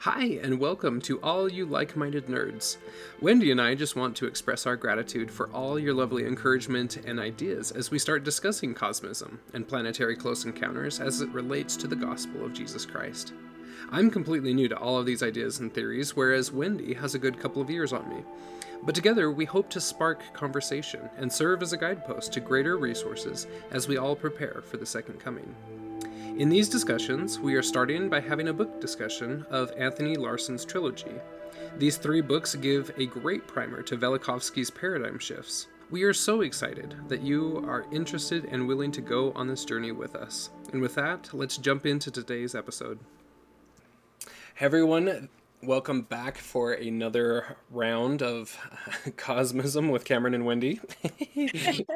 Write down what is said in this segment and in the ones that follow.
Hi, and welcome to all you like minded nerds. Wendy and I just want to express our gratitude for all your lovely encouragement and ideas as we start discussing cosmism and planetary close encounters as it relates to the gospel of Jesus Christ. I'm completely new to all of these ideas and theories, whereas Wendy has a good couple of years on me. But together, we hope to spark conversation and serve as a guidepost to greater resources as we all prepare for the second coming. In these discussions, we are starting by having a book discussion of Anthony Larson's trilogy. These three books give a great primer to Velikovsky's paradigm shifts. We are so excited that you are interested and willing to go on this journey with us. And with that, let's jump into today's episode. Everyone, welcome back for another round of Cosmism with Cameron and Wendy.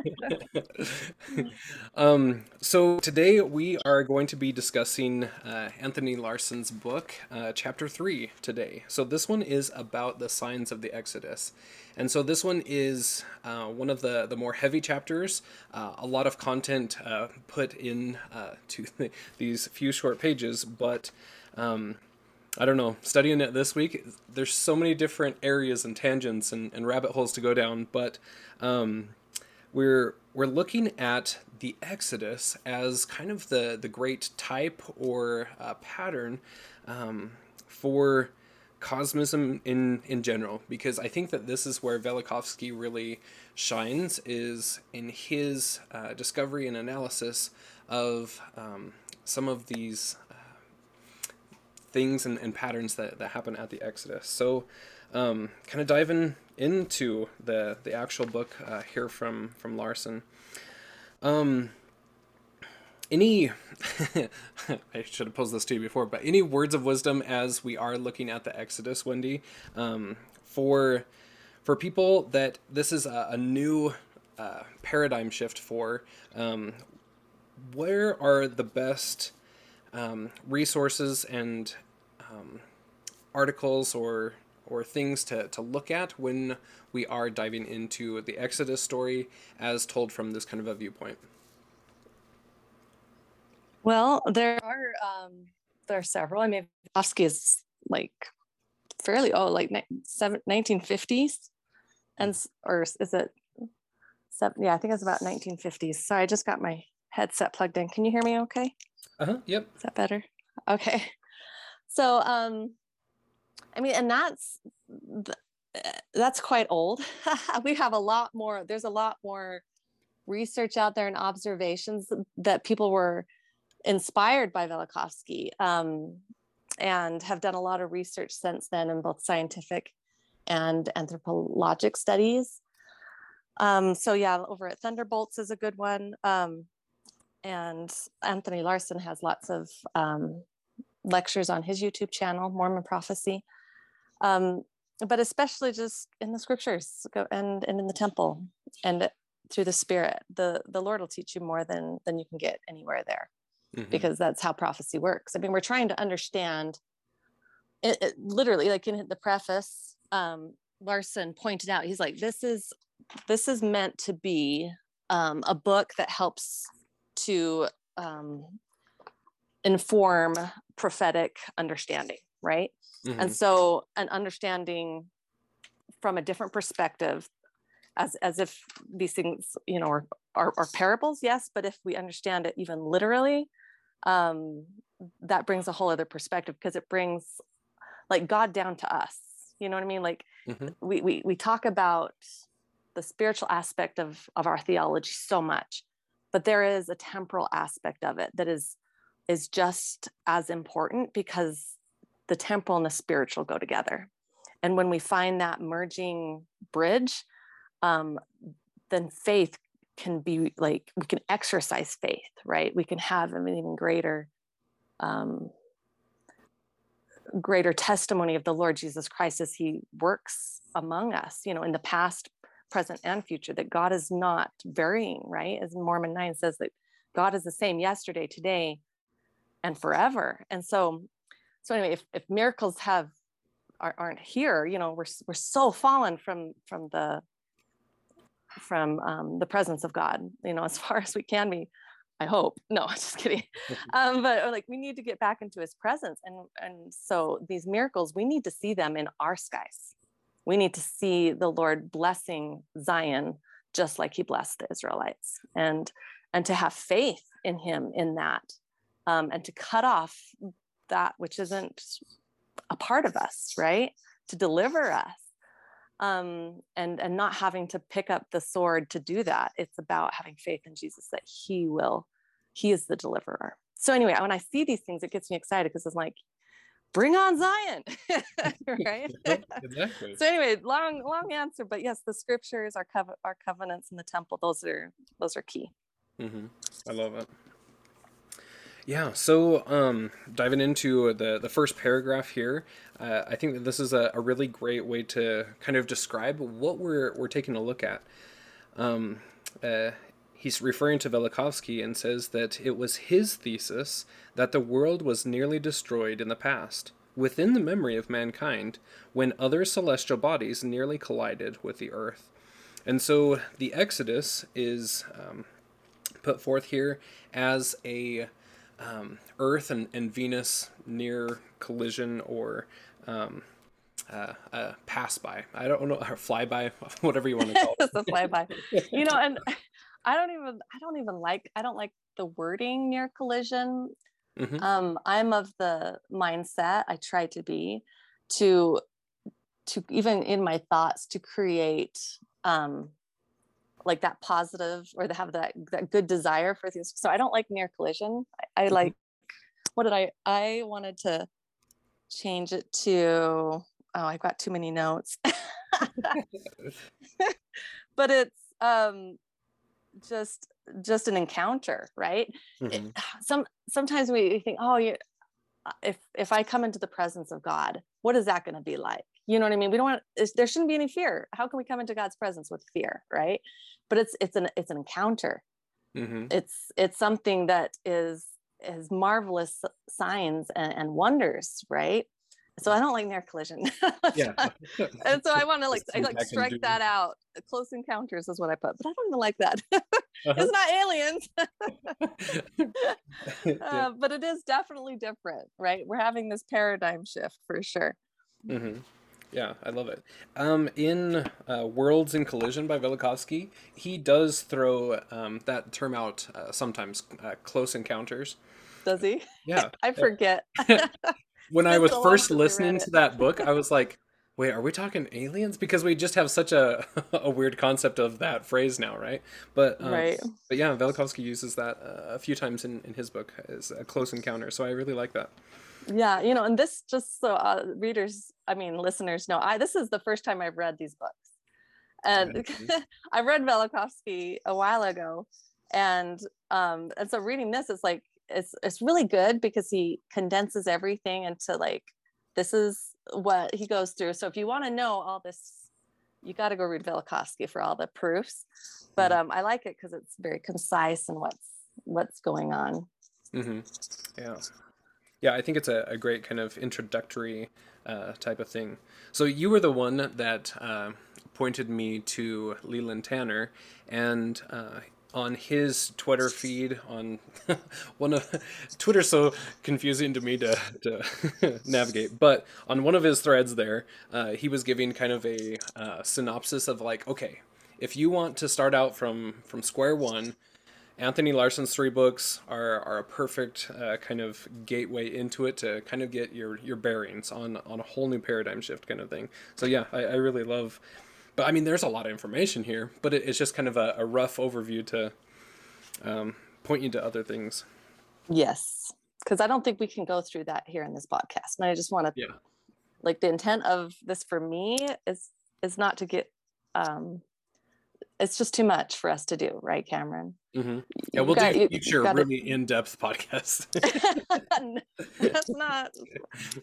um, so today we are going to be discussing uh, Anthony Larson's book, uh, Chapter 3, today. So this one is about the signs of the Exodus. And so this one is uh, one of the, the more heavy chapters, uh, a lot of content uh, put in uh, to these few short pages, but um, I don't know, studying it this week, there's so many different areas and tangents and, and rabbit holes to go down, but um, we're we're looking at the Exodus as kind of the the great type or uh, pattern um, for cosmism in in general because I think that this is where Velikovsky really shines is in his uh, discovery and analysis of um, some of these things and, and patterns that, that happen at the Exodus. So, um, kind of diving into the the actual book uh, here from from Larson. Um, any I should have posed this to you before, but any words of wisdom as we are looking at the Exodus, Wendy, um, for for people that this is a, a new uh, paradigm shift for. Um, where are the best um, resources and um, articles or or things to, to look at when we are diving into the Exodus story as told from this kind of a viewpoint? Well, there are um, there are several. I mean, Velikovsky is like fairly oh like nineteen fifties, and or is it? Yeah, I think it's about nineteen fifties. Sorry, I just got my headset plugged in. Can you hear me? Okay. Uh huh. Yep. Is that better? Okay. So, um, I mean, and that's that's quite old. we have a lot more. There's a lot more research out there and observations that people were inspired by Velikovsky um, and have done a lot of research since then in both scientific and anthropologic studies. Um, so yeah, over at Thunderbolts is a good one. Um, and Anthony Larson has lots of um, lectures on his YouTube channel, Mormon Prophecy. Um, but especially just in the scriptures and, and in the temple and through the spirit, the, the Lord will teach you more than, than you can get anywhere there mm-hmm. because that's how prophecy works. I mean, we're trying to understand it, it literally like in the preface, um, Larson pointed out, he's like, this is, this is meant to be um, a book that helps to um, inform prophetic understanding, right? Mm-hmm. And so an understanding from a different perspective as as if these things, you know, are, are, are parables, yes, but if we understand it even literally, um, that brings a whole other perspective because it brings like God down to us. You know what I mean? Like mm-hmm. we, we we talk about the spiritual aspect of of our theology so much, but there is a temporal aspect of it that is is just as important because the temporal and the spiritual go together. And when we find that merging bridge, um, then faith can be like we can exercise faith, right? We can have an even greater, um, greater testimony of the Lord Jesus Christ as He works among us. You know, in the past, present, and future. That God is not varying, right? As Mormon nine says that God is the same yesterday, today, and forever. And so, so anyway, if, if miracles have aren't here, you know, we're we're so fallen from from the from um, the presence of God, you know, as far as we can be. I hope. No, I'm just kidding. Um, but like we need to get back into his presence. And and so these miracles, we need to see them in our skies. We need to see the Lord blessing Zion just like he blessed the Israelites. And and to have faith in him in that. Um, and to cut off that which isn't a part of us, right? To deliver us. Um, and and not having to pick up the sword to do that. It's about having faith in Jesus that He will, He is the deliverer. So anyway, when I see these things, it gets me excited because it's like, bring on Zion, right? exactly. so anyway, long long answer, but yes, the scriptures, our cov- our covenants in the temple, those are those are key. Mm-hmm. I love it. Yeah, so um, diving into the, the first paragraph here, uh, I think that this is a, a, really great way to kind of describe what we're, we're taking a look at. Um, uh, he's referring to Velikovsky and says that it was his thesis that the world was nearly destroyed in the past, within the memory of mankind, when other celestial bodies nearly collided with the earth. And so the Exodus is um, put forth here as a um, Earth and, and Venus near collision or um, uh, uh, pass by. I don't know, or fly by, whatever you want to call it. it's a fly by. you know, and I don't even, I don't even like, I don't like the wording near collision. Mm-hmm. Um, I'm of the mindset, I try to be, to, to even in my thoughts, to create um, like that positive or to have that that good desire for things so i don't like near collision i, I mm-hmm. like what did i i wanted to change it to oh i've got too many notes but it's um just just an encounter right? Mm-hmm. it, some sometimes we think oh you if if i come into the presence of god what is that going to be like? You know what i mean? We don't want there shouldn't be any fear. How can we come into god's presence with fear right? But it's it's an it's an encounter. Mm-hmm. it's it's something that is is marvelous signs and, and wonders right so I don't like near collision. yeah. and so I want to like I like strike that out. Close encounters is what I put, but I don't even like that. uh-huh. It's not aliens. yeah. uh, but it is definitely different, right? We're having this paradigm shift for sure. Mm-hmm. Yeah, I love it. Um, in uh, Worlds in Collision by Velikovsky, he does throw um, that term out uh, sometimes, uh, close encounters. Does he? Yeah. I forget. When I was first listening to that book, I was like, wait, are we talking aliens? Because we just have such a, a weird concept of that phrase now, right? But um, right. But yeah, Velikovsky uses that uh, a few times in, in his book as a close encounter. So I really like that yeah you know and this just so uh, readers i mean listeners know i this is the first time i've read these books and mm-hmm. i read velikovsky a while ago and um and so reading this it's like it's it's really good because he condenses everything into like this is what he goes through so if you want to know all this you got to go read velikovsky for all the proofs but mm-hmm. um i like it because it's very concise and what's what's going on mm-hmm. yeah yeah, I think it's a, a great kind of introductory uh, type of thing. So you were the one that uh, pointed me to Leland Tanner, and uh, on his Twitter feed, on one of Twitter's so confusing to me to, to navigate, but on one of his threads there, uh, he was giving kind of a uh, synopsis of like, okay, if you want to start out from from square one Anthony Larson's three books are, are a perfect uh, kind of gateway into it to kind of get your, your bearings on, on a whole new paradigm shift kind of thing. So yeah, I, I really love, but I mean, there's a lot of information here, but it, it's just kind of a, a rough overview to um, point you to other things. Yes, because I don't think we can go through that here in this podcast, and I just want to, yeah. like the intent of this for me is is not to get um, it's just too much for us to do, right, Cameron? Mm-hmm. Yeah, we'll got, do future gotta... really in-depth podcast. That's not.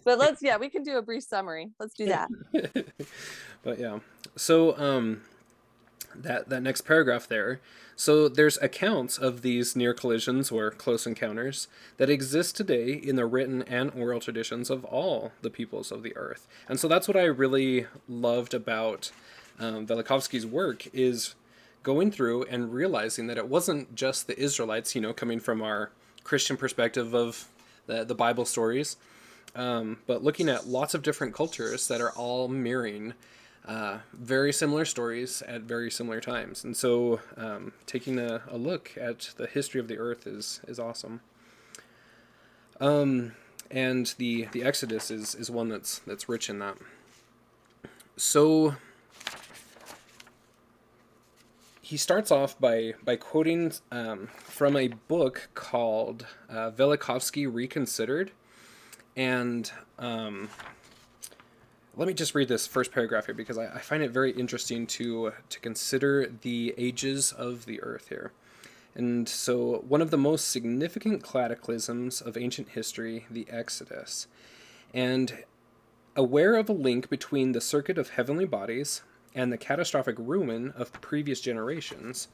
But let's yeah, we can do a brief summary. Let's do that. but yeah, so um, that that next paragraph there. So there's accounts of these near collisions or close encounters that exist today in the written and oral traditions of all the peoples of the earth, and so that's what I really loved about um, Velikovsky's work is going through and realizing that it wasn't just the Israelites, you know, coming from our Christian perspective of the, the Bible stories, um, but looking at lots of different cultures that are all mirroring uh, very similar stories at very similar times. And so um, taking a, a, look at the history of the earth is, is awesome. Um, and the, the Exodus is, is one that's, that's rich in that. So he starts off by, by quoting um, from a book called uh, Velikovsky Reconsidered. And um, let me just read this first paragraph here because I, I, find it very interesting to to consider the ages of the earth here. And so, one of the most significant cataclysms of ancient history, the Exodus, and aware of a link between the circuit of heavenly bodies and the catastrophic ruin of previous generations,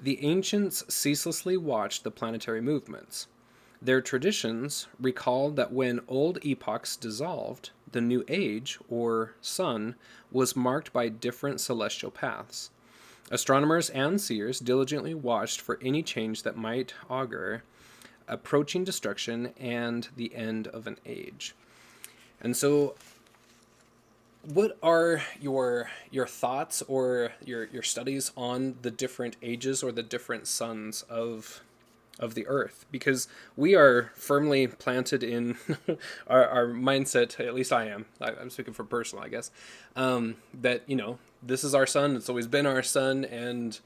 the ancients ceaselessly watched the planetary movements. Their traditions recalled that when old epochs dissolved, the new age, or sun, was marked by different celestial paths. Astronomers and seers diligently watched for any change that might augur approaching destruction and the end of an age. And so what are your your thoughts or your your studies on the different ages or the different suns of of the earth because we are firmly planted in our, our mindset at least i am I, am speaking for personal i guess um, that you know this is our sun it's always been our sun and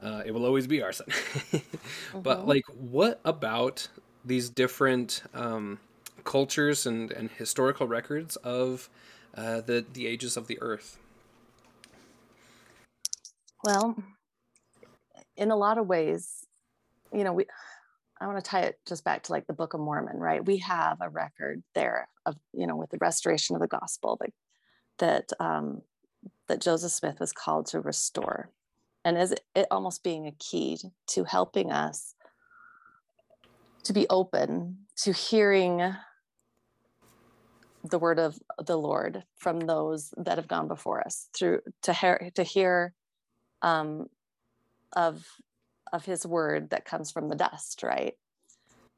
uh, it will always be our sun mm-hmm. but like what about these different um, cultures and, and historical records of uh, the, the ages of the earth well in a lot of ways you know we I want to tie it just back to like the Book of Mormon, right? We have a record there of, you know, with the restoration of the gospel that that um, that Joseph Smith was called to restore, and as it, it almost being a key to helping us to be open to hearing the word of the Lord from those that have gone before us through to hear to hear um, of of his word that comes from the dust, right?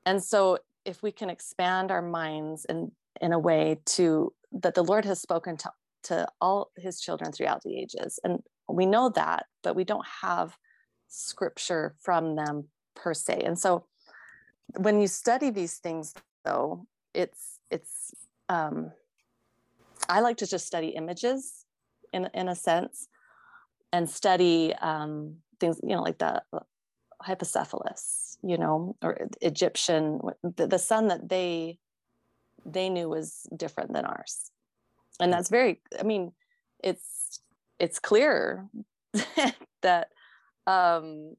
And so if we can expand our minds in in a way to that the Lord has spoken to to all his children throughout the ages. And we know that, but we don't have scripture from them per se. And so when you study these things though, it's it's um I like to just study images in in a sense and study um things, you know, like the Hypocephalus, you know, or Egyptian, the, the sun that they they knew was different than ours. And that's very, I mean, it's it's clear that um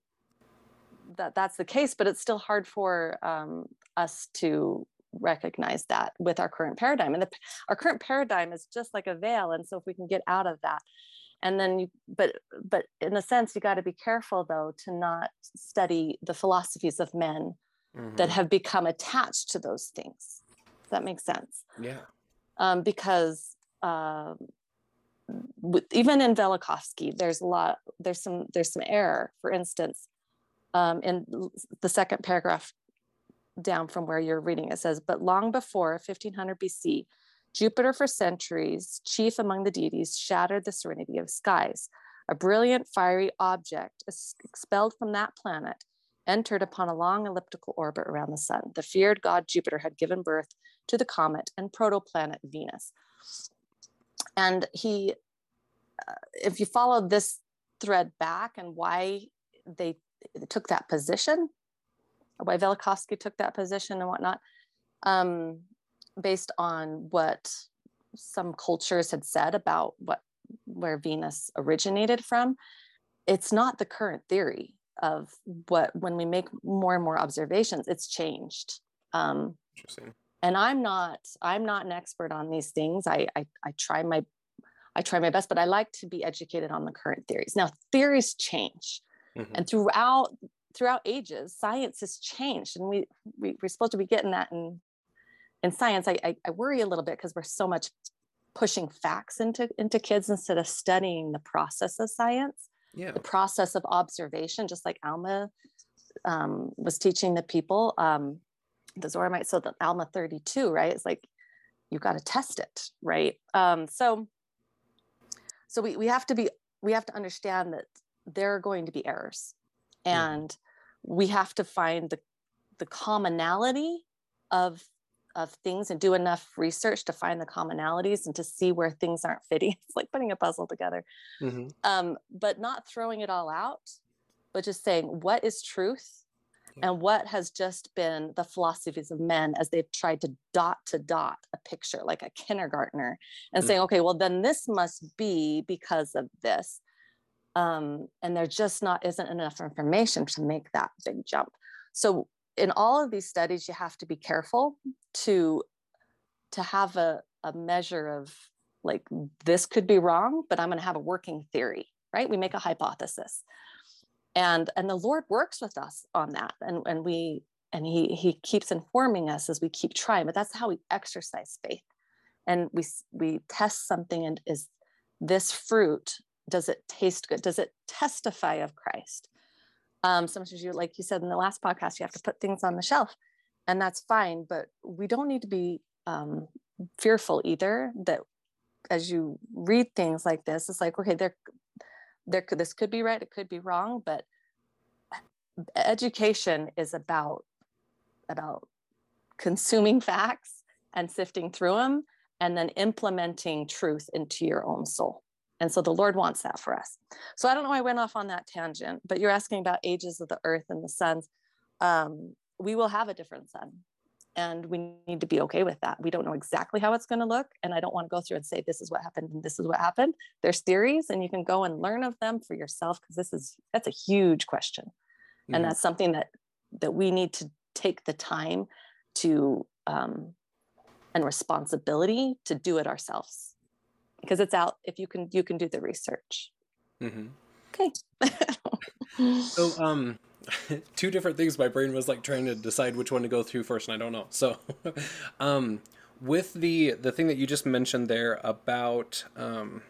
that that's the case, but it's still hard for um, us to recognize that with our current paradigm. And the, our current paradigm is just like a veil. And so if we can get out of that and then you but but in a sense you got to be careful though to not study the philosophies of men mm-hmm. that have become attached to those things does that make sense yeah um, because um, with, even in velikovsky there's a lot there's some there's some error for instance um, in the second paragraph down from where you're reading it says but long before 1500 bc Jupiter, for centuries, chief among the deities, shattered the serenity of skies. A brilliant fiery object expelled from that planet entered upon a long elliptical orbit around the sun. The feared god Jupiter had given birth to the comet and protoplanet Venus. And he, uh, if you follow this thread back and why they took that position, why Velikovsky took that position and whatnot, um, based on what some cultures had said about what where Venus originated from, it's not the current theory of what when we make more and more observations, it's changed. Um, Interesting. And I'm not I'm not an expert on these things. I, I I try my I try my best, but I like to be educated on the current theories. Now theories change, mm-hmm. and throughout throughout ages, science has changed, and we, we we're supposed to be getting that in in science, I, I, I worry a little bit because we're so much pushing facts into into kids instead of studying the process of science. yeah. The process of observation just like alma um, was teaching the people um, the zoramites so the alma 32 right? It's like you got to test it right? Um, so so we, we have to be we have to understand that there are going to be errors and we have to find the the commonality of of things and do enough research to find the commonalities and to see where things aren't fitting. It's like putting a puzzle together, mm-hmm. um, but not throwing it all out, but just saying what is truth yeah. and what has just been the philosophies of men as they've tried to dot to dot a picture like a kindergartner and mm-hmm. saying, okay, well, then this must be because of this. Um, and there just not isn't enough information to make that big jump. So in all of these studies, you have to be careful to to have a, a measure of like this could be wrong, but I'm going to have a working theory, right? We make a hypothesis, and and the Lord works with us on that, and and we and he he keeps informing us as we keep trying. But that's how we exercise faith, and we we test something, and is this fruit does it taste good? Does it testify of Christ? Um, sometimes you, like you said in the last podcast, you have to put things on the shelf, and that's fine. But we don't need to be um, fearful either. That as you read things like this, it's like okay, there, there this could be right, it could be wrong, but education is about about consuming facts and sifting through them and then implementing truth into your own soul and so the Lord wants that for us. So I don't know I went off on that tangent, but you're asking about ages of the earth and the suns. Um, we will have a different sun. And we need to be okay with that. We don't know exactly how it's going to look. And I don't want to go through and say, this is what happened and this is what happened. There's theories, and you can go and learn of them for yourself because this is that's a huge question. Mm-hmm. And that's something that that we need to take the time to um, and responsibility to do it ourselves because it's out if you can you can do the research mm-hmm. okay so um two different things my brain was like trying to decide which one to go through first and i don't know so um with the the thing that you just mentioned there about um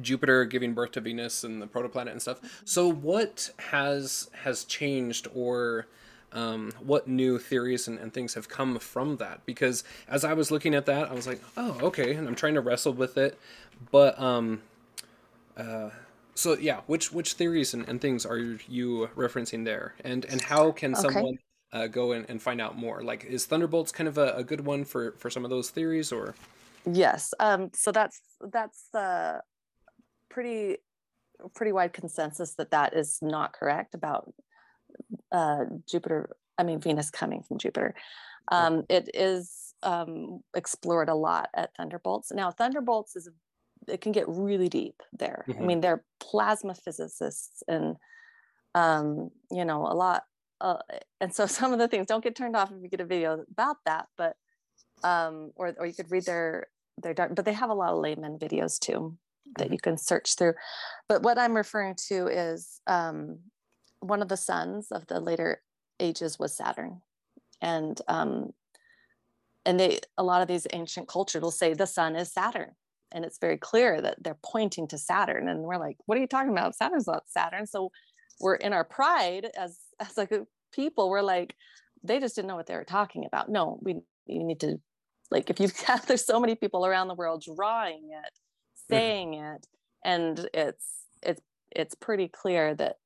Jupiter giving birth to Venus and the protoplanet and stuff. So what has has changed or um, what new theories and, and, things have come from that. Because as i was looking at that i was like oh okay and i'm trying to wrestle with it. But um uh so yeah which which theories and, and things are you referencing there? And and how can okay. someone uh, go and, and find out more? Like is thunderbolts kind of a, a good one for for some of those theories or? Yes um so that's that's uh pretty pretty wide consensus that that is not correct about uh, Jupiter, I mean, Venus coming from Jupiter. Um, it is um, explored a lot at Thunderbolts. Now, Thunderbolts is, it can get really deep there. Mm-hmm. I mean, they're plasma physicists and, um, you know, a lot. Uh, and so some of the things don't get turned off if you get a video about that, but, um, or, or you could read their, their dark, but they have a lot of layman videos too that mm-hmm. you can search through. But what I'm referring to is um, one of the suns of the later ages was Saturn, and um, and they a lot of these ancient cultures will say the sun is Saturn, and it's very clear that they're pointing to Saturn, and we're like, what are you talking about? Saturn's not Saturn. So we're in our pride as as like a people, we're like, they just didn't know what they were talking about. No, we you need to like if you have got there's so many people around the world drawing it, saying mm-hmm. it, and it's it's it's pretty clear that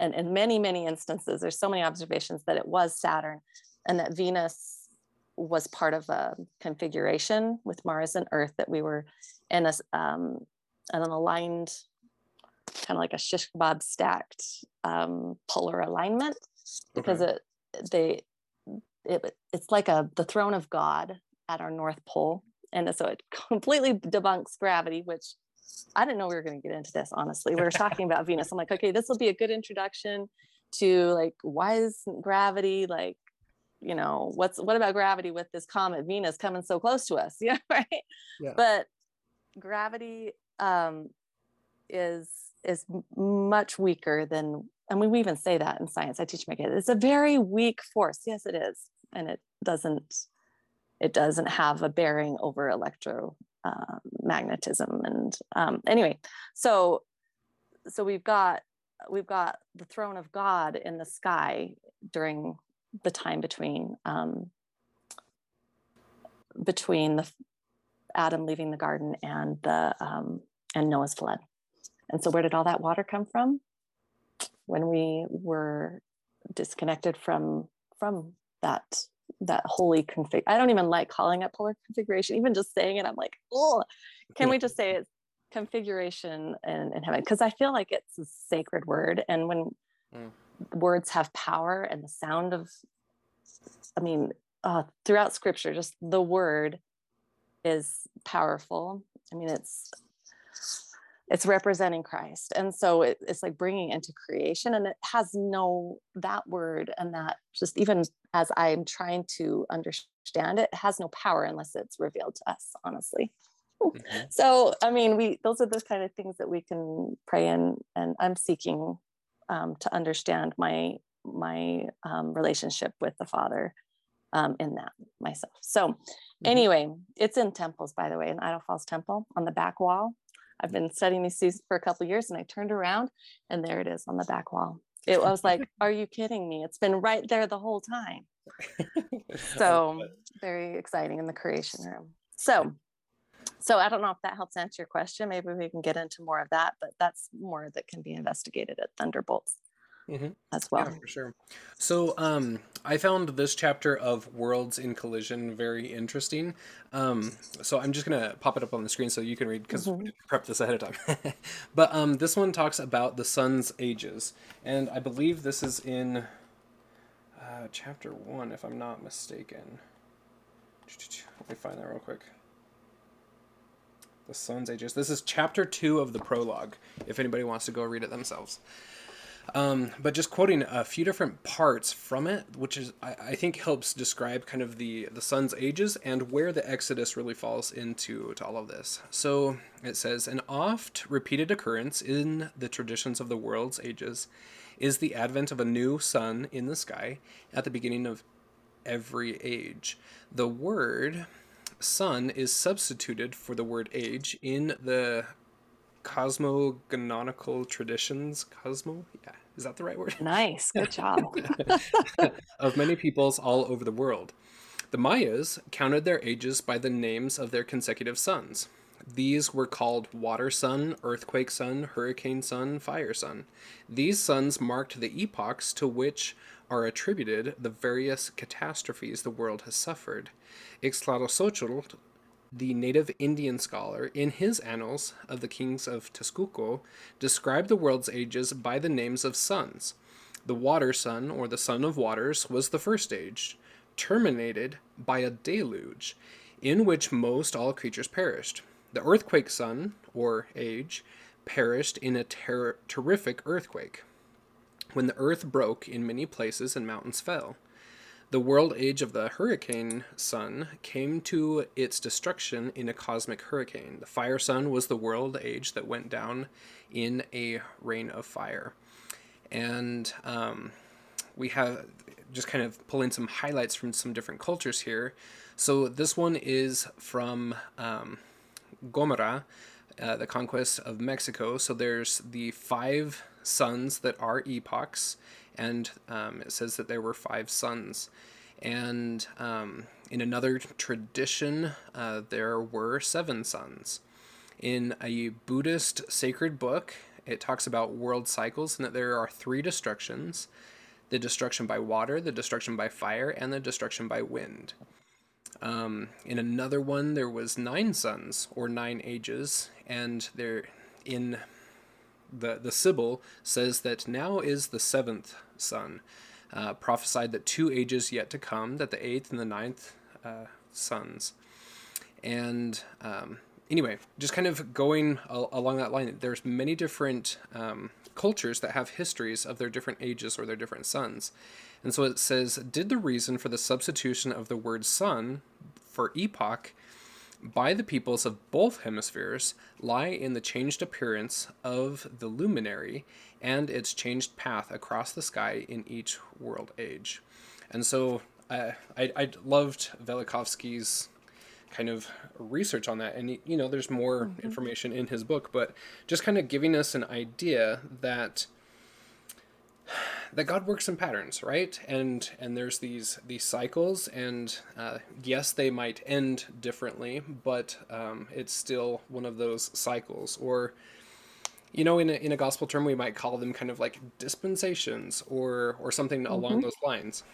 and in many many instances there's so many observations that it was saturn and that venus was part of a configuration with mars and earth that we were in a um, an aligned kind of like a shish kebab stacked um, polar alignment because okay. it they it, it's like a the throne of god at our north pole and so it completely debunks gravity which I didn't know we were going to get into this, honestly. We were talking about Venus. I'm like, okay, this will be a good introduction to like, why is gravity like, you know, what's, what about gravity with this comet Venus coming so close to us? Yeah. Right. Yeah. But gravity um, is, is much weaker than, I mean, we even say that in science. I teach my kids, it's a very weak force. Yes, it is. And it doesn't, it doesn't have a bearing over electro uh, magnetism and um, anyway so so we've got we've got the throne of God in the sky during the time between um, between the Adam leaving the garden and the um, and Noah's flood. And so, where did all that water come from? When we were disconnected from from that that holy config. I don't even like calling it polar configuration. Even just saying it, I'm like, oh, can we just say it's configuration in, in heaven? Because I feel like it's a sacred word, and when mm. words have power and the sound of, I mean, uh, throughout Scripture, just the word is powerful. I mean, it's it's representing Christ. And so it, it's like bringing into creation and it has no, that word and that just even as I'm trying to understand it, it has no power unless it's revealed to us, honestly. Mm-hmm. So, I mean, we, those are the kind of things that we can pray in and I'm seeking um, to understand my, my um, relationship with the Father um, in that myself. So mm-hmm. anyway, it's in temples, by the way, in Idaho Falls Temple on the back wall. I've been studying these for a couple years and I turned around and there it is on the back wall. It was like, are you kidding me? It's been right there the whole time. so very exciting in the creation room. So so I don't know if that helps answer your question. Maybe we can get into more of that, but that's more that can be investigated at Thunderbolts mm-hmm. as well. Yeah, for sure. So um, I found this chapter of Worlds in Collision very interesting. Um, so I'm just gonna pop it up on the screen so you can read because mm-hmm. prep this ahead of time. but um, this one talks about the sun's ages, and I believe this is in uh, chapter one, if I'm not mistaken. Let me find that real quick. The sun's ages. This is chapter two of the prologue. If anybody wants to go read it themselves. Um, but just quoting a few different parts from it, which is I, I, think helps describe kind of the the sun's ages and where the Exodus really falls into to all of this. So it says an oft repeated occurrence in the traditions of the world's ages is the advent of a new sun in the sky at the beginning of every age. The word sun is substituted for the word age in the cosmogonical traditions. Cosmo? Yeah. Is that the right word? Nice. Good job. of many peoples all over the world. The Mayas counted their ages by the names of their consecutive suns. These were called water sun, earthquake sun, hurricane sun, fire sun. These suns marked the epochs to which are attributed the various catastrophes the world has suffered. The native Indian scholar, in his annals of the kings of Texcoco, described the world's ages by the names of suns. The water sun, or the sun of waters, was the first age, terminated by a deluge, in which most all creatures perished. The earthquake sun, or age, perished in a ter- terrific earthquake, when the earth broke in many places and mountains fell. The world age of the hurricane sun came to its destruction in a cosmic hurricane. The fire sun was the world age that went down in a rain of fire. And um, we have just kind of pulling some highlights from some different cultures here. So this one is from um, Gomara, uh, the conquest of Mexico. So there's the five suns that are epochs, and um, it says that there were five suns. And um, in another tradition, uh, there were seven suns. In a Buddhist sacred book, it talks about world cycles and that there are three destructions the destruction by water, the destruction by fire, and the destruction by wind. Um, in another one, there was nine suns or nine ages, and there in the the Sibyl says that now is the seventh sun, uh, prophesied that two ages yet to come, that the eighth and the ninth uh, suns. And um, anyway, just kind of going al- along that line, there's many different um, cultures that have histories of their different ages or their different suns. And so it says, Did the reason for the substitution of the word sun for epoch by the peoples of both hemispheres lie in the changed appearance of the luminary and its changed path across the sky in each world age. And so uh, I, I loved Velikovsky's kind of research on that. And, you know, there's more mm-hmm. information in his book, but just kind of giving us an idea that that God works in patterns, right? And and there's these these cycles, and uh, yes, they might end differently, but um, it's still one of those cycles. Or, you know, in a, in a gospel term, we might call them kind of like dispensations, or or something mm-hmm. along those lines.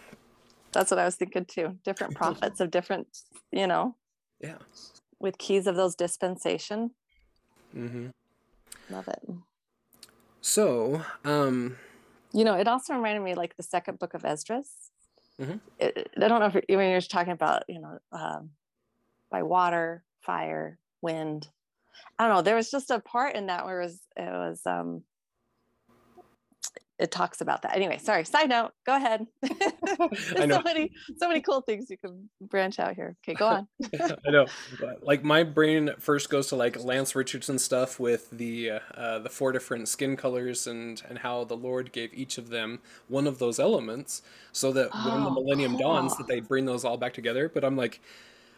That's what I was thinking too. Different prophets of different, you know. Yeah. With keys of those dispensation. Mm-hmm. Love it. So, um, you know, it also reminded me like the second book of Esdras. Mm-hmm. It, I don't know if when you're talking about, you know, um, by water, fire, wind. I don't know. There was just a part in that where it was, it was um, it talks about that. Anyway, sorry. Side note. Go ahead. I know. so many, so many cool things you can branch out here. Okay, go on. I know. Like my brain first goes to like Lance Richardson stuff with the uh, the four different skin colors and and how the Lord gave each of them one of those elements, so that oh, when the oh, millennium cool. dawns, that they bring those all back together. But I'm like.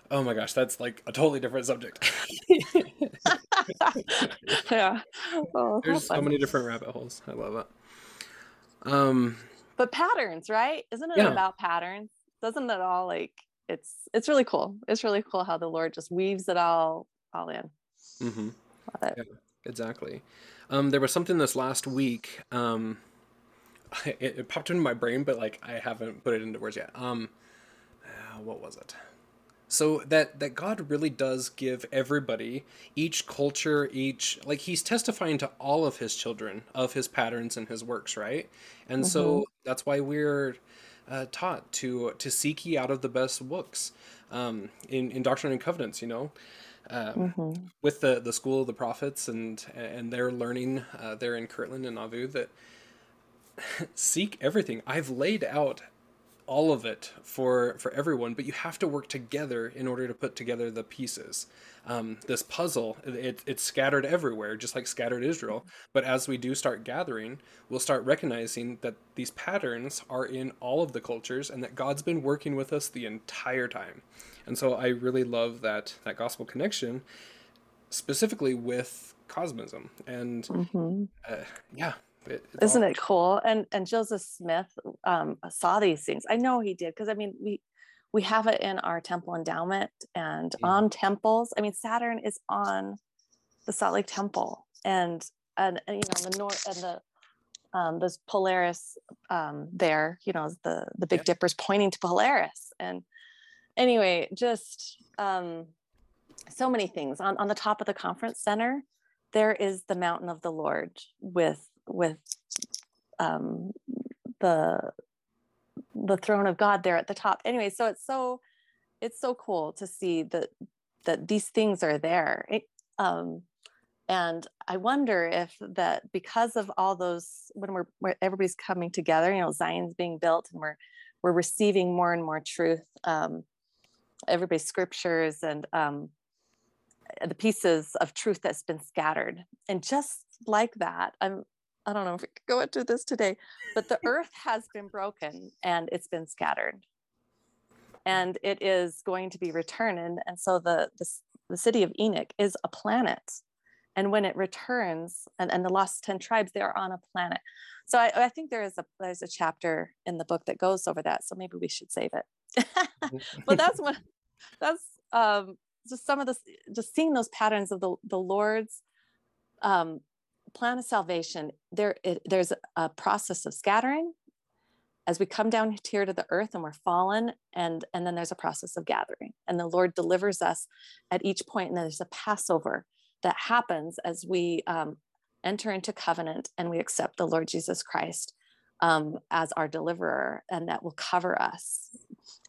Oh my gosh, that's like a totally different subject. yeah. Oh, There's so many different rabbit holes. I love it. Um, but patterns, right? Isn't it yeah. about patterns? Doesn't it all like it's it's really cool. It's really cool how the Lord just weaves it all all in. Mm-hmm. Yeah, exactly. Um, there was something this last week. Um, it, it, popped into my brain, but like I haven't put it into words yet. Um, uh, what was it? So that that god really does give everybody each culture each like he's testifying to all of his children of his patterns and his works right and mm-hmm. so that's why we're uh, taught to to seek ye out of the best books um, in in doctrine and covenants you know um, mm-hmm. with the the school of the prophets and and their learning uh, there in Kirtland and Nauvoo that seek everything I've laid out all of it for for everyone but you have to work together in order to put together the pieces. Um, this puzzle it, it's scattered everywhere just like scattered israel. But as we do start gathering we'll start recognizing that these patterns are in all of the cultures and that god's been working with us the entire time. And so i really love that that gospel connection specifically with cosmism. And mm-hmm. uh, yeah it, Isn't all... it cool? And and Joseph Smith um, saw these things. I know he did because I mean we we have it in our temple endowment and mm. on temples. I mean Saturn is on the Salt Lake Temple and and, and you know the north and the um, there's Polaris um, there. You know the the Big yeah. Dipper's pointing to Polaris and anyway just um, so many things on on the top of the conference center there is the mountain of the lord with with um, the the throne of God there at the top. Anyway, so it's so it's so cool to see that that these things are there. It, um, and I wonder if that because of all those when we're where everybody's coming together, you know, Zion's being built and we're we're receiving more and more truth. Um, everybody's scriptures and um, the pieces of truth that's been scattered. And just like that, I'm I don't know if we could go into this today, but the earth has been broken and it's been scattered. And it is going to be returned. And, so the, the, the city of Enoch is a planet. And when it returns, and, and the lost 10 tribes, they are on a planet. So I, I think there is a there's a chapter in the book that goes over that. So maybe we should save it. but that's what that's um just some of this just seeing those patterns of the the Lord's um plan of salvation, there it, there's a process of scattering. As we come down here to the earth and we're fallen and and then there's a process of gathering and the lord delivers us at each point and there's a passover that happens as we um, enter into covenant and we accept the lord jesus christ um, as our deliverer and that will cover us.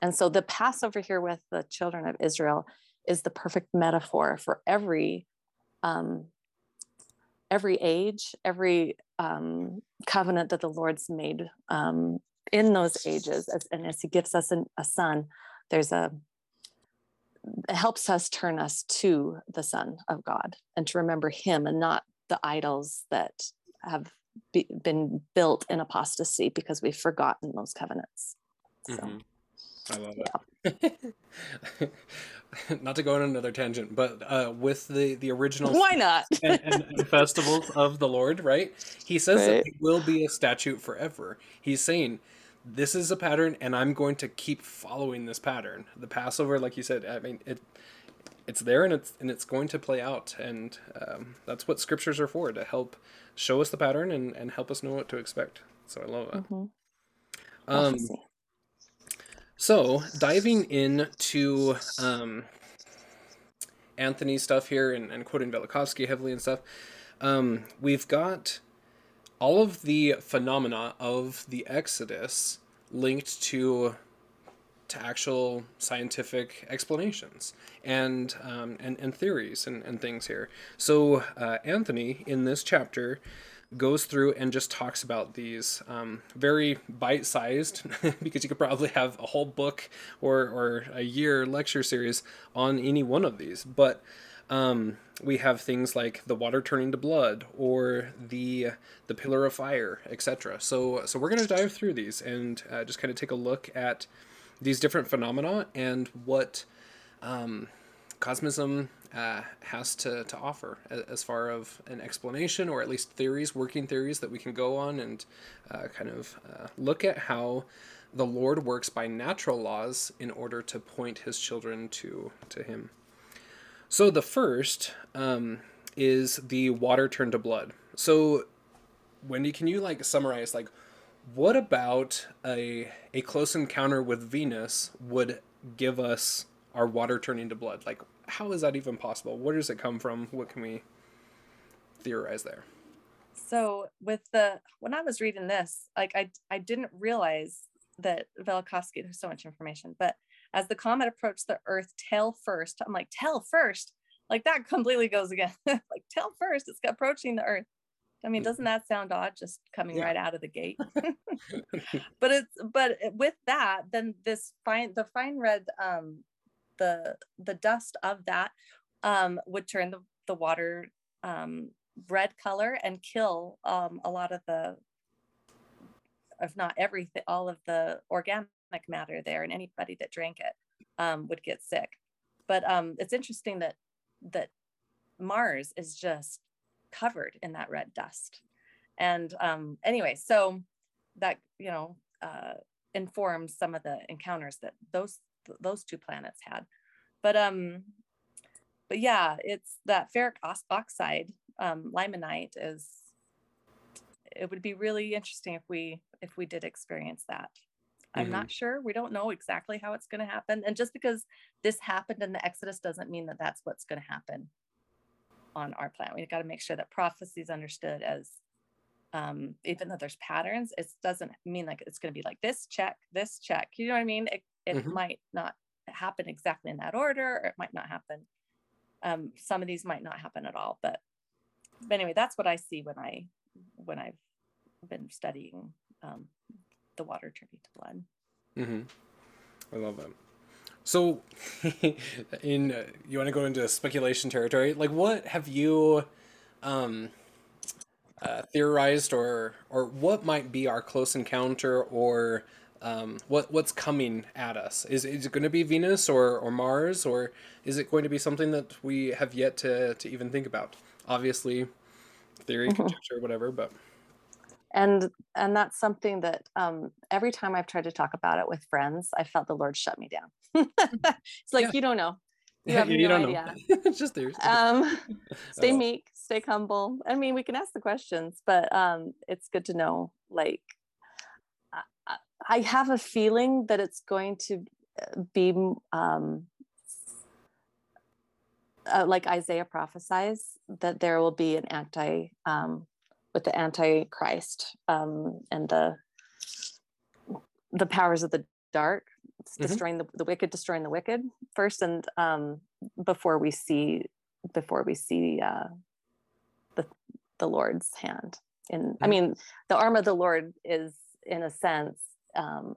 And so the passover here with the children of israel is the perfect metaphor for every um, every age, every um, covenant that the Lord's made um, in those ages, as, and as He gives us an, a son, there's a helps us turn us to the Son of God and to remember Him and not the idols that have be, been built in apostasy because we've forgotten those covenants. So, mm-hmm. I love it. not to go on another tangent, but uh, with the the original why not and, and, and, festivals of the Lord, right? He says right. that it will be a statute forever. He's saying this is a pattern, and I'm going to keep following this pattern. The Passover, like you said, I mean it. It's there and it's and it's going to play out, and um, that's what scriptures are for to help show us the pattern and, and help us know what to expect. So I love that. Mm-hmm. Um, so, diving into um, Anthony's stuff here and, and quoting Velikovsky heavily and stuff, um, we've got all of the phenomena of the Exodus linked to to actual scientific explanations and um, and, and theories and, and things here. So uh, Anthony in this chapter goes through and just talks about these um, very bite-sized because you could probably have a whole book or, or a year lecture series on any one of these. But um, we have things like the water turning to blood or the the pillar of fire etc so so we're going to dive through these and uh, just kind of take a look at these different phenomena and what um, cosmism uh, has to, to offer as far of an explanation or at least theories, working theories that we can go on and uh, kind of uh, look at how the Lord works by natural laws in order to point his children to, to him. So the first um, is the water turned to blood. So Wendy, can you like summarize like what about a a close encounter with Venus would give us our water turning to blood? Like how is that even possible? Where does it come from? What can we theorize there? So with the when I was reading this, like I I didn't realize that Velikovsky, there's so much information, but as the comet approached the Earth tail first, I'm like, tail first? Like that completely goes again. like tail first, it's approaching the Earth. I mean, doesn't that sound odd just coming yeah. right out of the gate? but it's but with that, then this fine the fine red um the the dust of that um, would turn the, the water um, red color and kill um, a lot of the if not everything all of the organic matter there and anybody that drank it um, would get sick. But um, it's interesting that that mars is just covered in that red dust. And um, anyway so that you know uh, informs some of the encounters that those those two planets had. But um, but yeah, it's that ferric oxide, um, limonite is. It would be really interesting if we if we did experience that. I'm mm-hmm. not sure. We don't know exactly how it's going to happen, and just because this happened in the Exodus doesn't mean that that's what's going to happen on our planet. We've got to make sure that prophecy is understood as um, even though there's patterns, it doesn't mean like it's going to be like this check, this check. You know what I mean? It, it mm-hmm. might not happen exactly in that order, or it might not happen. Um, some of these might not happen at all, but, but anyway, that's what I see when I when I've been studying um, the water turning to blood. Mm-hmm. I love that. So, in uh, you want to go into speculation territory? Like, what have you um, uh, theorized, or or what might be our close encounter, or um, what what's coming at us? Is is it going to be Venus or or Mars, or is it going to be something that we have yet to to even think about? Obviously, theory, mm-hmm. conjecture, whatever, but and and that's something that um, every time I've tried to talk about it with friends, I felt the Lord shut me down. it's like yeah. you don't know. You have you no idea. it's just there. Um, stay meek, stay humble. I mean, we can ask the questions, but um, it's good to know like I have a feeling that it's going to uh, be um, uh, like Isaiah prophesies that there will be an anti um, with the antichrist um, and the the powers of the dark mm-hmm. destroying the, the wicked destroying the wicked first and um, before we see before we see uh, the the Lord's hand in mm-hmm. I mean the arm of the Lord is in a sense um,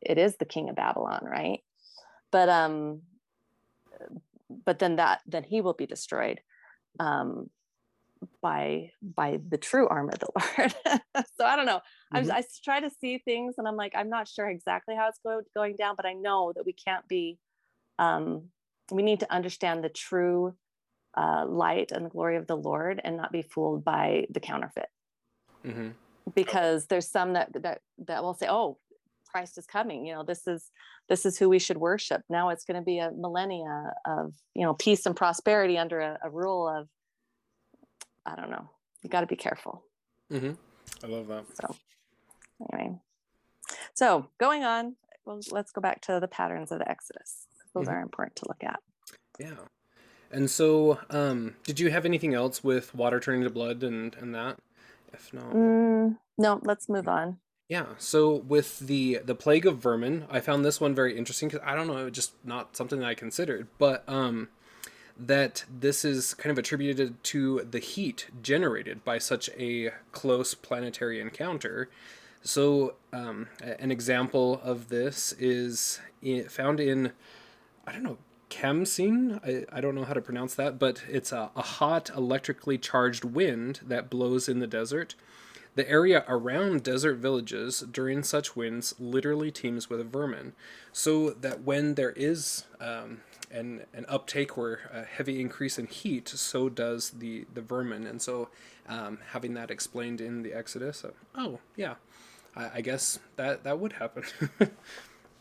it is the king of Babylon, right? But um, but then that then he will be destroyed. Um, by by the true arm of the Lord. so I don't know. Mm-hmm. I, try to see things, and I'm like, I'm not sure exactly how it's go, going down, but I know that we can't be. Um, we need to understand the true uh, light and the glory of the Lord, and not be fooled by the counterfeit. Mm-hmm. Because there's some that that that will say, "Oh, Christ is coming." You know, this is this is who we should worship. Now it's going to be a millennia of you know peace and prosperity under a, a rule of I don't know. You got to be careful. Mm-hmm. I love that. So, anyway, so going on, well, let's go back to the patterns of the Exodus. Those mm-hmm. are important to look at. Yeah. And so, um, did you have anything else with water turning to blood and and that? If not, mm, no. Let's move on. Yeah. So with the the plague of vermin, I found this one very interesting because I don't know, it just not something that I considered, but um, that this is kind of attributed to the heat generated by such a close planetary encounter. So, um, an example of this is found in, I don't know, Khamsin. I, I don't know how to pronounce that, but it's a, a hot electrically charged wind that blows in the desert. The area around desert villages during such winds literally teems with vermin, so that when there is um, an, an uptake or a heavy increase in heat, so does the, the vermin. And so um, having that explained in the Exodus, oh, yeah, I, I guess that, that would happen.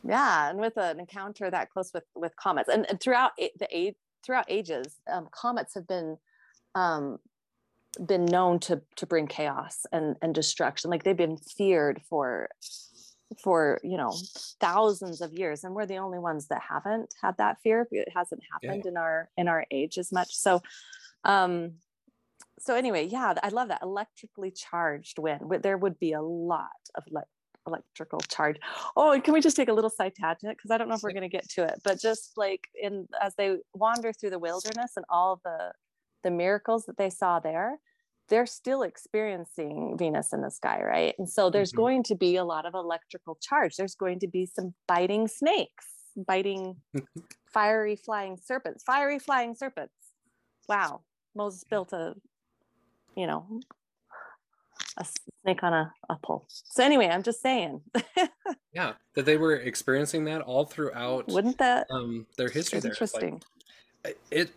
yeah, and with an encounter that close with, with comets, and, and throughout the throughout ages, um, comets have been um, been known to to bring chaos and and destruction. Like they've been feared for for you know thousands of years and we're the only ones that haven't had that fear it hasn't happened yeah. in our in our age as much so um so anyway yeah i love that electrically charged wind there would be a lot of le- electrical charge oh can we just take a little side tangent because i don't know if we're going to get to it but just like in as they wander through the wilderness and all the the miracles that they saw there they're still experiencing Venus in the sky, right? And so there's mm-hmm. going to be a lot of electrical charge. There's going to be some biting snakes, biting fiery flying serpents, fiery flying serpents. Wow. Moses built a, you know, a snake on a, a pole. So anyway, I'm just saying. yeah, that they were experiencing that all throughout. Wouldn't that um their history? There. Interesting. Like, it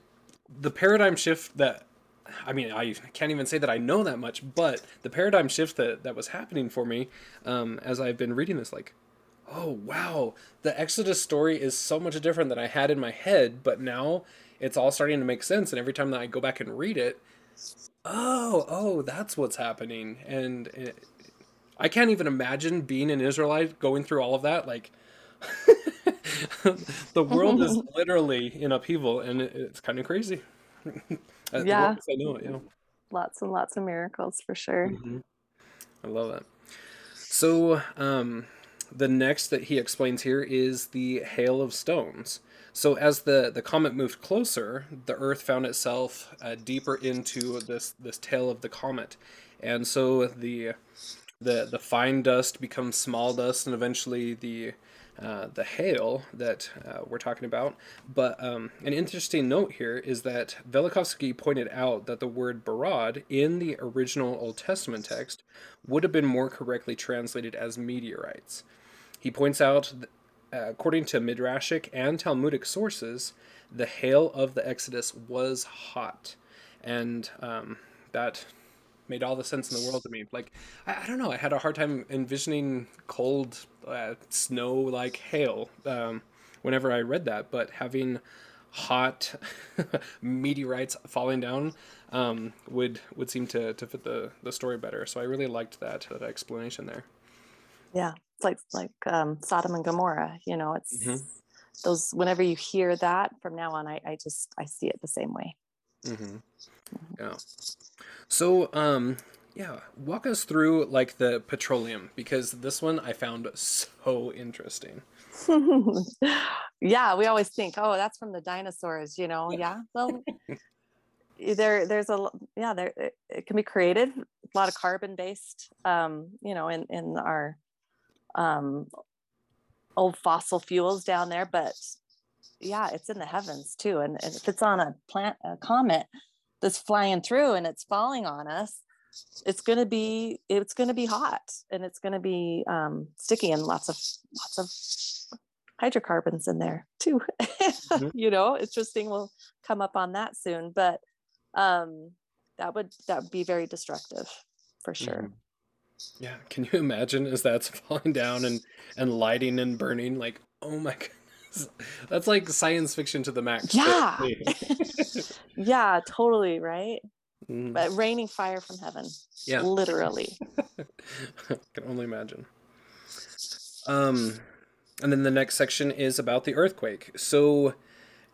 the paradigm shift that I mean, I can't even say that I know that much, but the paradigm shift that, that was happening for me um, as I've been reading this, like, oh, wow, the Exodus story is so much different than I had in my head, but now it's all starting to make sense. And every time that I go back and read it, oh, oh, that's what's happening. And it, I can't even imagine being an Israelite going through all of that. Like, the world is literally in upheaval, and it, it's kind of crazy. yeah. I know it, yeah. Lots and lots of miracles for sure. Mm-hmm. I love that. So, um, the next that he explains here is the hail of stones. So, as the, the comet moved closer, the Earth found itself uh, deeper into this this tail of the comet, and so the the the fine dust becomes small dust, and eventually the uh, the hail that uh, we're talking about. But um, an interesting note here is that Velikovsky pointed out that the word barad in the original Old Testament text would have been more correctly translated as meteorites. He points out, uh, according to Midrashic and Talmudic sources, the hail of the Exodus was hot. And um, that made all the sense in the world to me. Like, I, I don't know, I had a hard time envisioning cold uh, snow like hail um, whenever I read that, but having hot meteorites falling down um, would would seem to, to fit the, the story better. So I really liked that, that explanation there. Yeah, it's like like um, Sodom and Gomorrah. You know, it's mm-hmm. those. Whenever you hear that from now on, I, I just I see it the same way. Mm-hmm. mm-hmm. Yeah. So um, yeah, walk us through like the petroleum because this one I found so interesting. yeah, we always think, oh, that's from the dinosaurs, you know. Yeah, well, there, there's a yeah, there it, it, can be created. A lot of carbon based, um, you know, in in our um, old fossil fuels down there, but yeah, it's in the heavens too. And, and if it's on a plant, a comet, that's flying through and it's falling on us it's going to be it's going to be hot and it's going to be um, sticky and lots of lots of hydrocarbons in there too mm-hmm. you know interesting we'll come up on that soon but um, that would that would be very destructive for sure mm-hmm. Yeah, can you imagine as that's falling down and and lighting and burning? Like, oh my goodness, that's like science fiction to the max. Yeah, yeah, totally right. Mm. But raining fire from heaven. Yeah, literally. I can only imagine. Um, and then the next section is about the earthquake. So,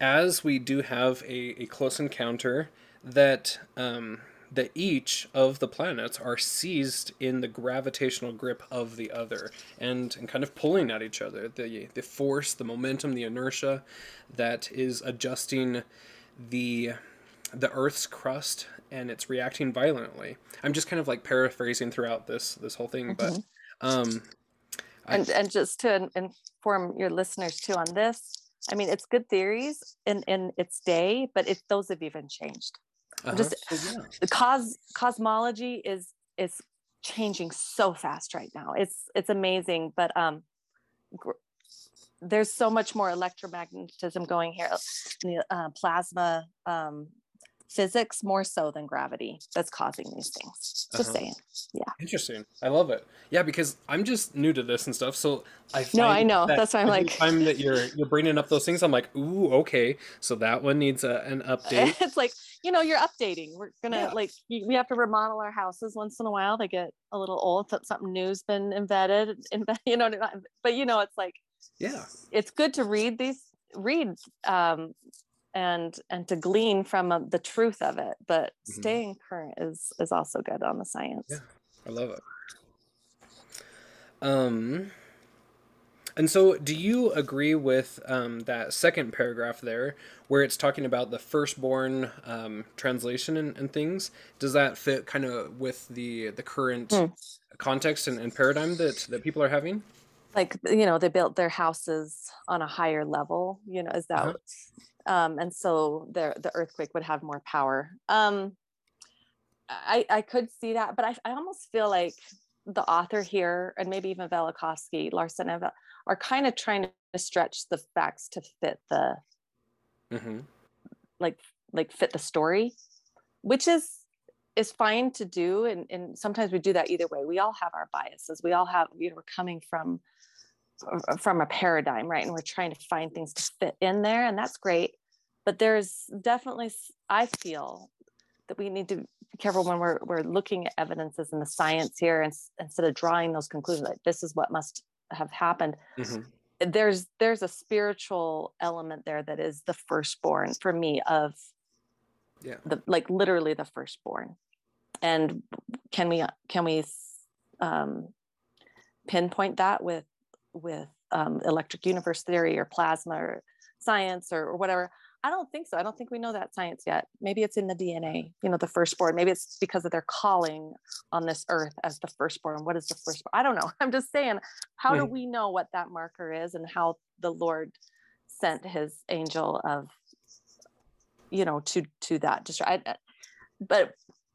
as we do have a, a close encounter that um that each of the planets are seized in the gravitational grip of the other and, and kind of pulling at each other. The, the force, the momentum, the inertia that is adjusting the the Earth's crust and it's reacting violently. I'm just kind of like paraphrasing throughout this this whole thing, mm-hmm. but um and I, and just to inform your listeners too on this, I mean it's good theories in in its day, but it those have even changed. Uh-huh. Just oh, the cos cosmology is is changing so fast right now. It's it's amazing, but um, gr- there's so much more electromagnetism going here. Uh, plasma um, physics more so than gravity that's causing these things. Just uh-huh. saying. Yeah. Interesting. I love it. Yeah, because I'm just new to this and stuff. So I no, I know. That that's why I'm like. Time that you're you're bringing up those things, I'm like, ooh, okay. So that one needs a, an update. it's like you know, you're updating. We're gonna yeah. like we have to remodel our houses once in a while. They get a little old. Something new's been embedded. Embed, you know, but you know, it's like yeah, it's good to read these read um and and to glean from uh, the truth of it but mm-hmm. staying current is is also good on the science. Yeah i love it. Um and so do you agree with um, that second paragraph there where it's talking about the firstborn um, translation and, and, things? Does that fit kind of with the the current mm. context and, and paradigm that that people are having? Like you know they built their houses on a higher level you know is that uh-huh um, and so the the earthquake would have more power. Um, I I could see that, but I I almost feel like the author here and maybe even Velikovsky, Larson, are kind of trying to stretch the facts to fit the mm-hmm. like like fit the story, which is is fine to do and, and sometimes we do that either way we all have our biases we all have you know we're coming from from a paradigm, right? And we're trying to find things to fit in there, and that's great. But there's definitely, I feel that we need to be careful when we're we're looking at evidences in the science here, and instead of drawing those conclusions, like this is what must have happened. Mm-hmm. There's there's a spiritual element there that is the firstborn for me of yeah the like literally the firstborn and can we can we um, pinpoint that with with um, electric universe theory or plasma or science or, or, whatever. I don't think so. I don't think we know that science yet. Maybe it's in the DNA, you know, the firstborn. Maybe it's because of their calling on this earth as the firstborn. What is the firstborn? I don't know. I'm just saying, how do we know what that marker is and how the Lord sent his angel of, you know, to to that destroy. but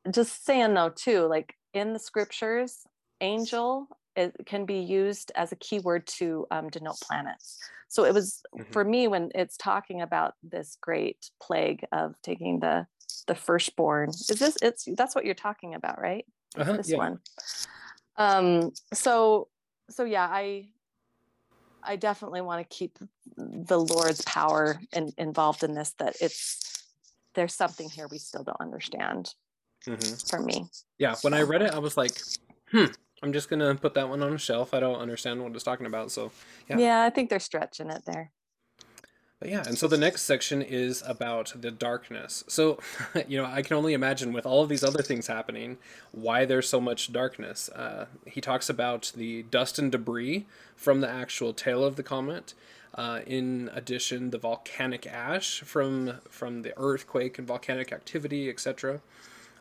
just saying though, too, like in the scriptures, angel it can be used as a keyword to um, denote planets. So it was mm-hmm. for me when it's talking about this great plague of taking the the firstborn. Is this it's that's what you're talking about, right? Uh-huh, this yeah. one. Um. So so yeah, I I definitely want to keep the Lord's power in, involved in this. That it's there's something here we still don't understand. Mm-hmm. For me. Yeah. When I read it, I was like, hmm I'm just gonna put that one on a shelf. I don't understand what it's talking about. So yeah. Yeah, I think they're stretching it there. But yeah, and so the next section is about the darkness. So, you know, I can only imagine with all of these other things happening, why there's so much darkness. Uh, he talks about the dust and debris from the actual tail of the comet. Uh, in addition, the volcanic ash from from the earthquake and volcanic activity, etc.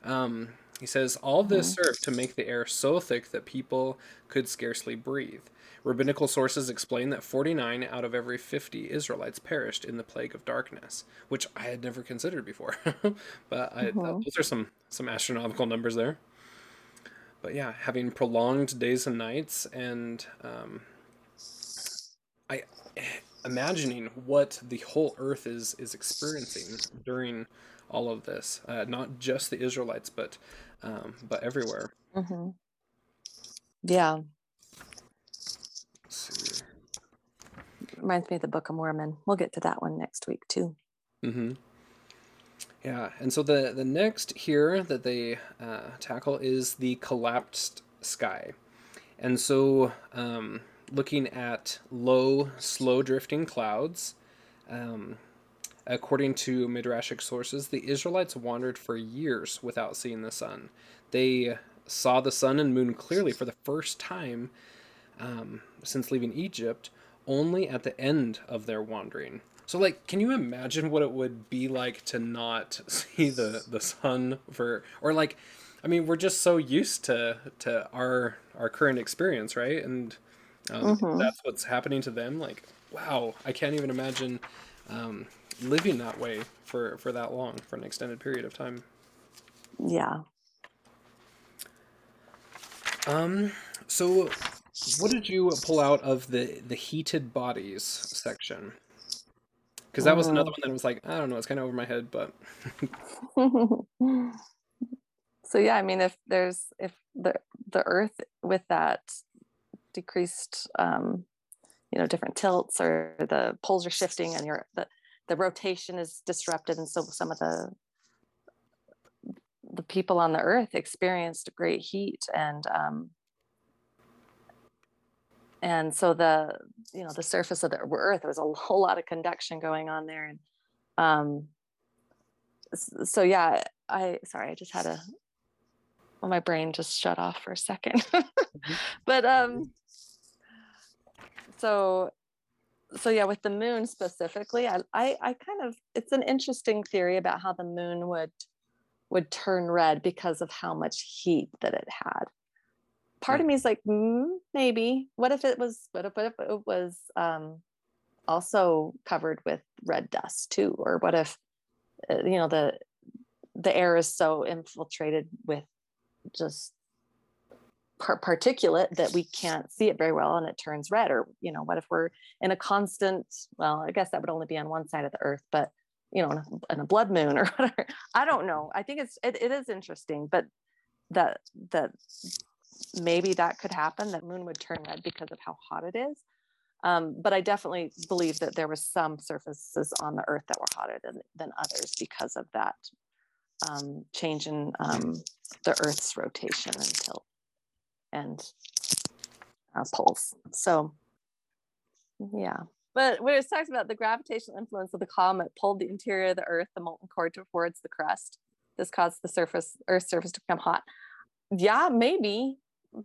Um, He says, All this served to make the air so thick that people could scarcely breathe. Rabbinical sources explain that 49 out of every 50 Israelites perished in the plague of darkness, which I had never considered before. but I, Mhm. those are some, some astronomical numbers there. But yeah, having prolonged days and nights, and um, I imagining what the whole earth is is experiencing during all of this, uh, not just the Israelites, but um, but everywhere. Mhm. Yeah, reminds me of the Book of Mormon. We'll get to that one next week too. Mm-hmm. Yeah, and so the the next here that they uh, tackle is the collapsed sky, and so um, looking at low, slow drifting clouds. Um, according to midrashic sources, the Israelites wandered for years without seeing the sun. They saw the sun and moon clearly for the first time um, since leaving Egypt, only at the end of their wandering. So, like, can you imagine what it would be like to not see the the sun for, or like, I mean, we're just so used to to our our current experience, right? And um, Mhm. that's what's happening to them. Like, wow, I can't even imagine um, living that way for for that long, for an extended period of time. Yeah. Um, so what did you pull out of the the heated bodies section? Because that was another Mm. one that was like, I don't know, it's kind of over my head, but so yeah, I mean, if there's if the the Earth with that decreased, um, you know, different tilts or the poles are shifting and your the the rotation is disrupted, and so some of the the people on the Earth experienced great heat and um, and so the you know the surface of the Earth there was a whole lot of conduction going on there. And um, so yeah i sorry i just had a well, my brain just shut off for a second. But um so so yeah with the moon specifically I, I i kind of it's an interesting theory about how the moon would would turn red because of how much heat that it had. Part of me is like mm, maybe. What if it was what if, what if it was um also covered with red dust too? Or what if uh, you know the the air is so infiltrated with just par- particulate that we can't see it very well and it turns red or you know what if we're in a constant well i guess that would only be on one side of the earth but you know in a, in a blood moon or whatever. I don't know. I think it's it, it is interesting but that that maybe that could happen that moon would turn red because of how hot it is. Um, but I definitely believe that there was some surfaces on the Earth that were hotter than, than others because of that um, change in um, the Earth's rotation and tilt and uh, poles. So, yeah. But when it talks about the gravitational influence of the comet pulled the interior of the Earth, the molten core towards the crust. This caused the surface, Earth's surface to become hot. Yeah, maybe.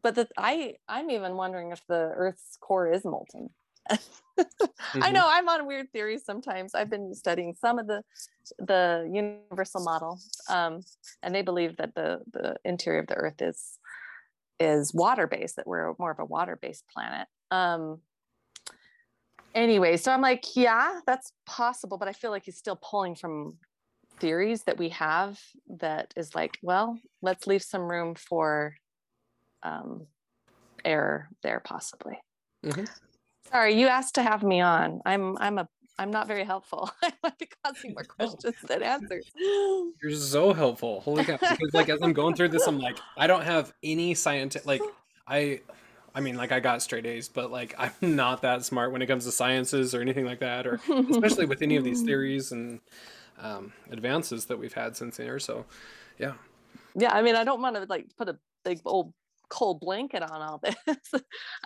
But the, I, I'm even wondering if the Earth's core is molten. I Mhm. know I'm on weird theories sometimes. I've been studying some of the the universal model, um, and they believe that the the interior of the Earth is is water based. That we're more of a water based planet. Um, anyway, so I'm like, yeah, that's possible, but I feel like he's still pulling from theories that we have that is like, well, let's leave some room for um, error there, possibly. Mhm. Sorry, you asked to have me on. I'm I'm a I'm not very helpful. I might be causing more questions than answers. You're so helpful. Holy cow. Because like as I'm going through this, I'm like, I don't have any scientific like I I mean like I got straight A's, but like I'm not that smart when it comes to sciences or anything like that, or especially with any of these theories and um, advances that we've had since there. So yeah. yeah, I mean, I don't want to like put a big old cold blanket on all this.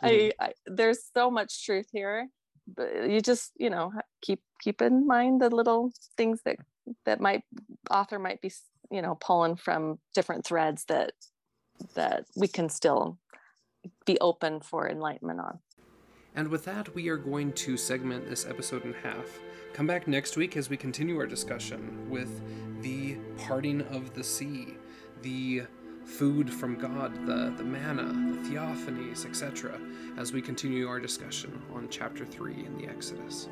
I, I there's so much truth here, you just you know keep keep in mind the little things that that might author might be you know pulling from different threads that that we can still be open for enlightenment on. And with that, we are going to segment this episode in half. Come back next week as we continue our discussion with the parting of the sea, the food from God, the, the manna, the theophanies, etc., as we continue our discussion on chapter 3 in the Exodus.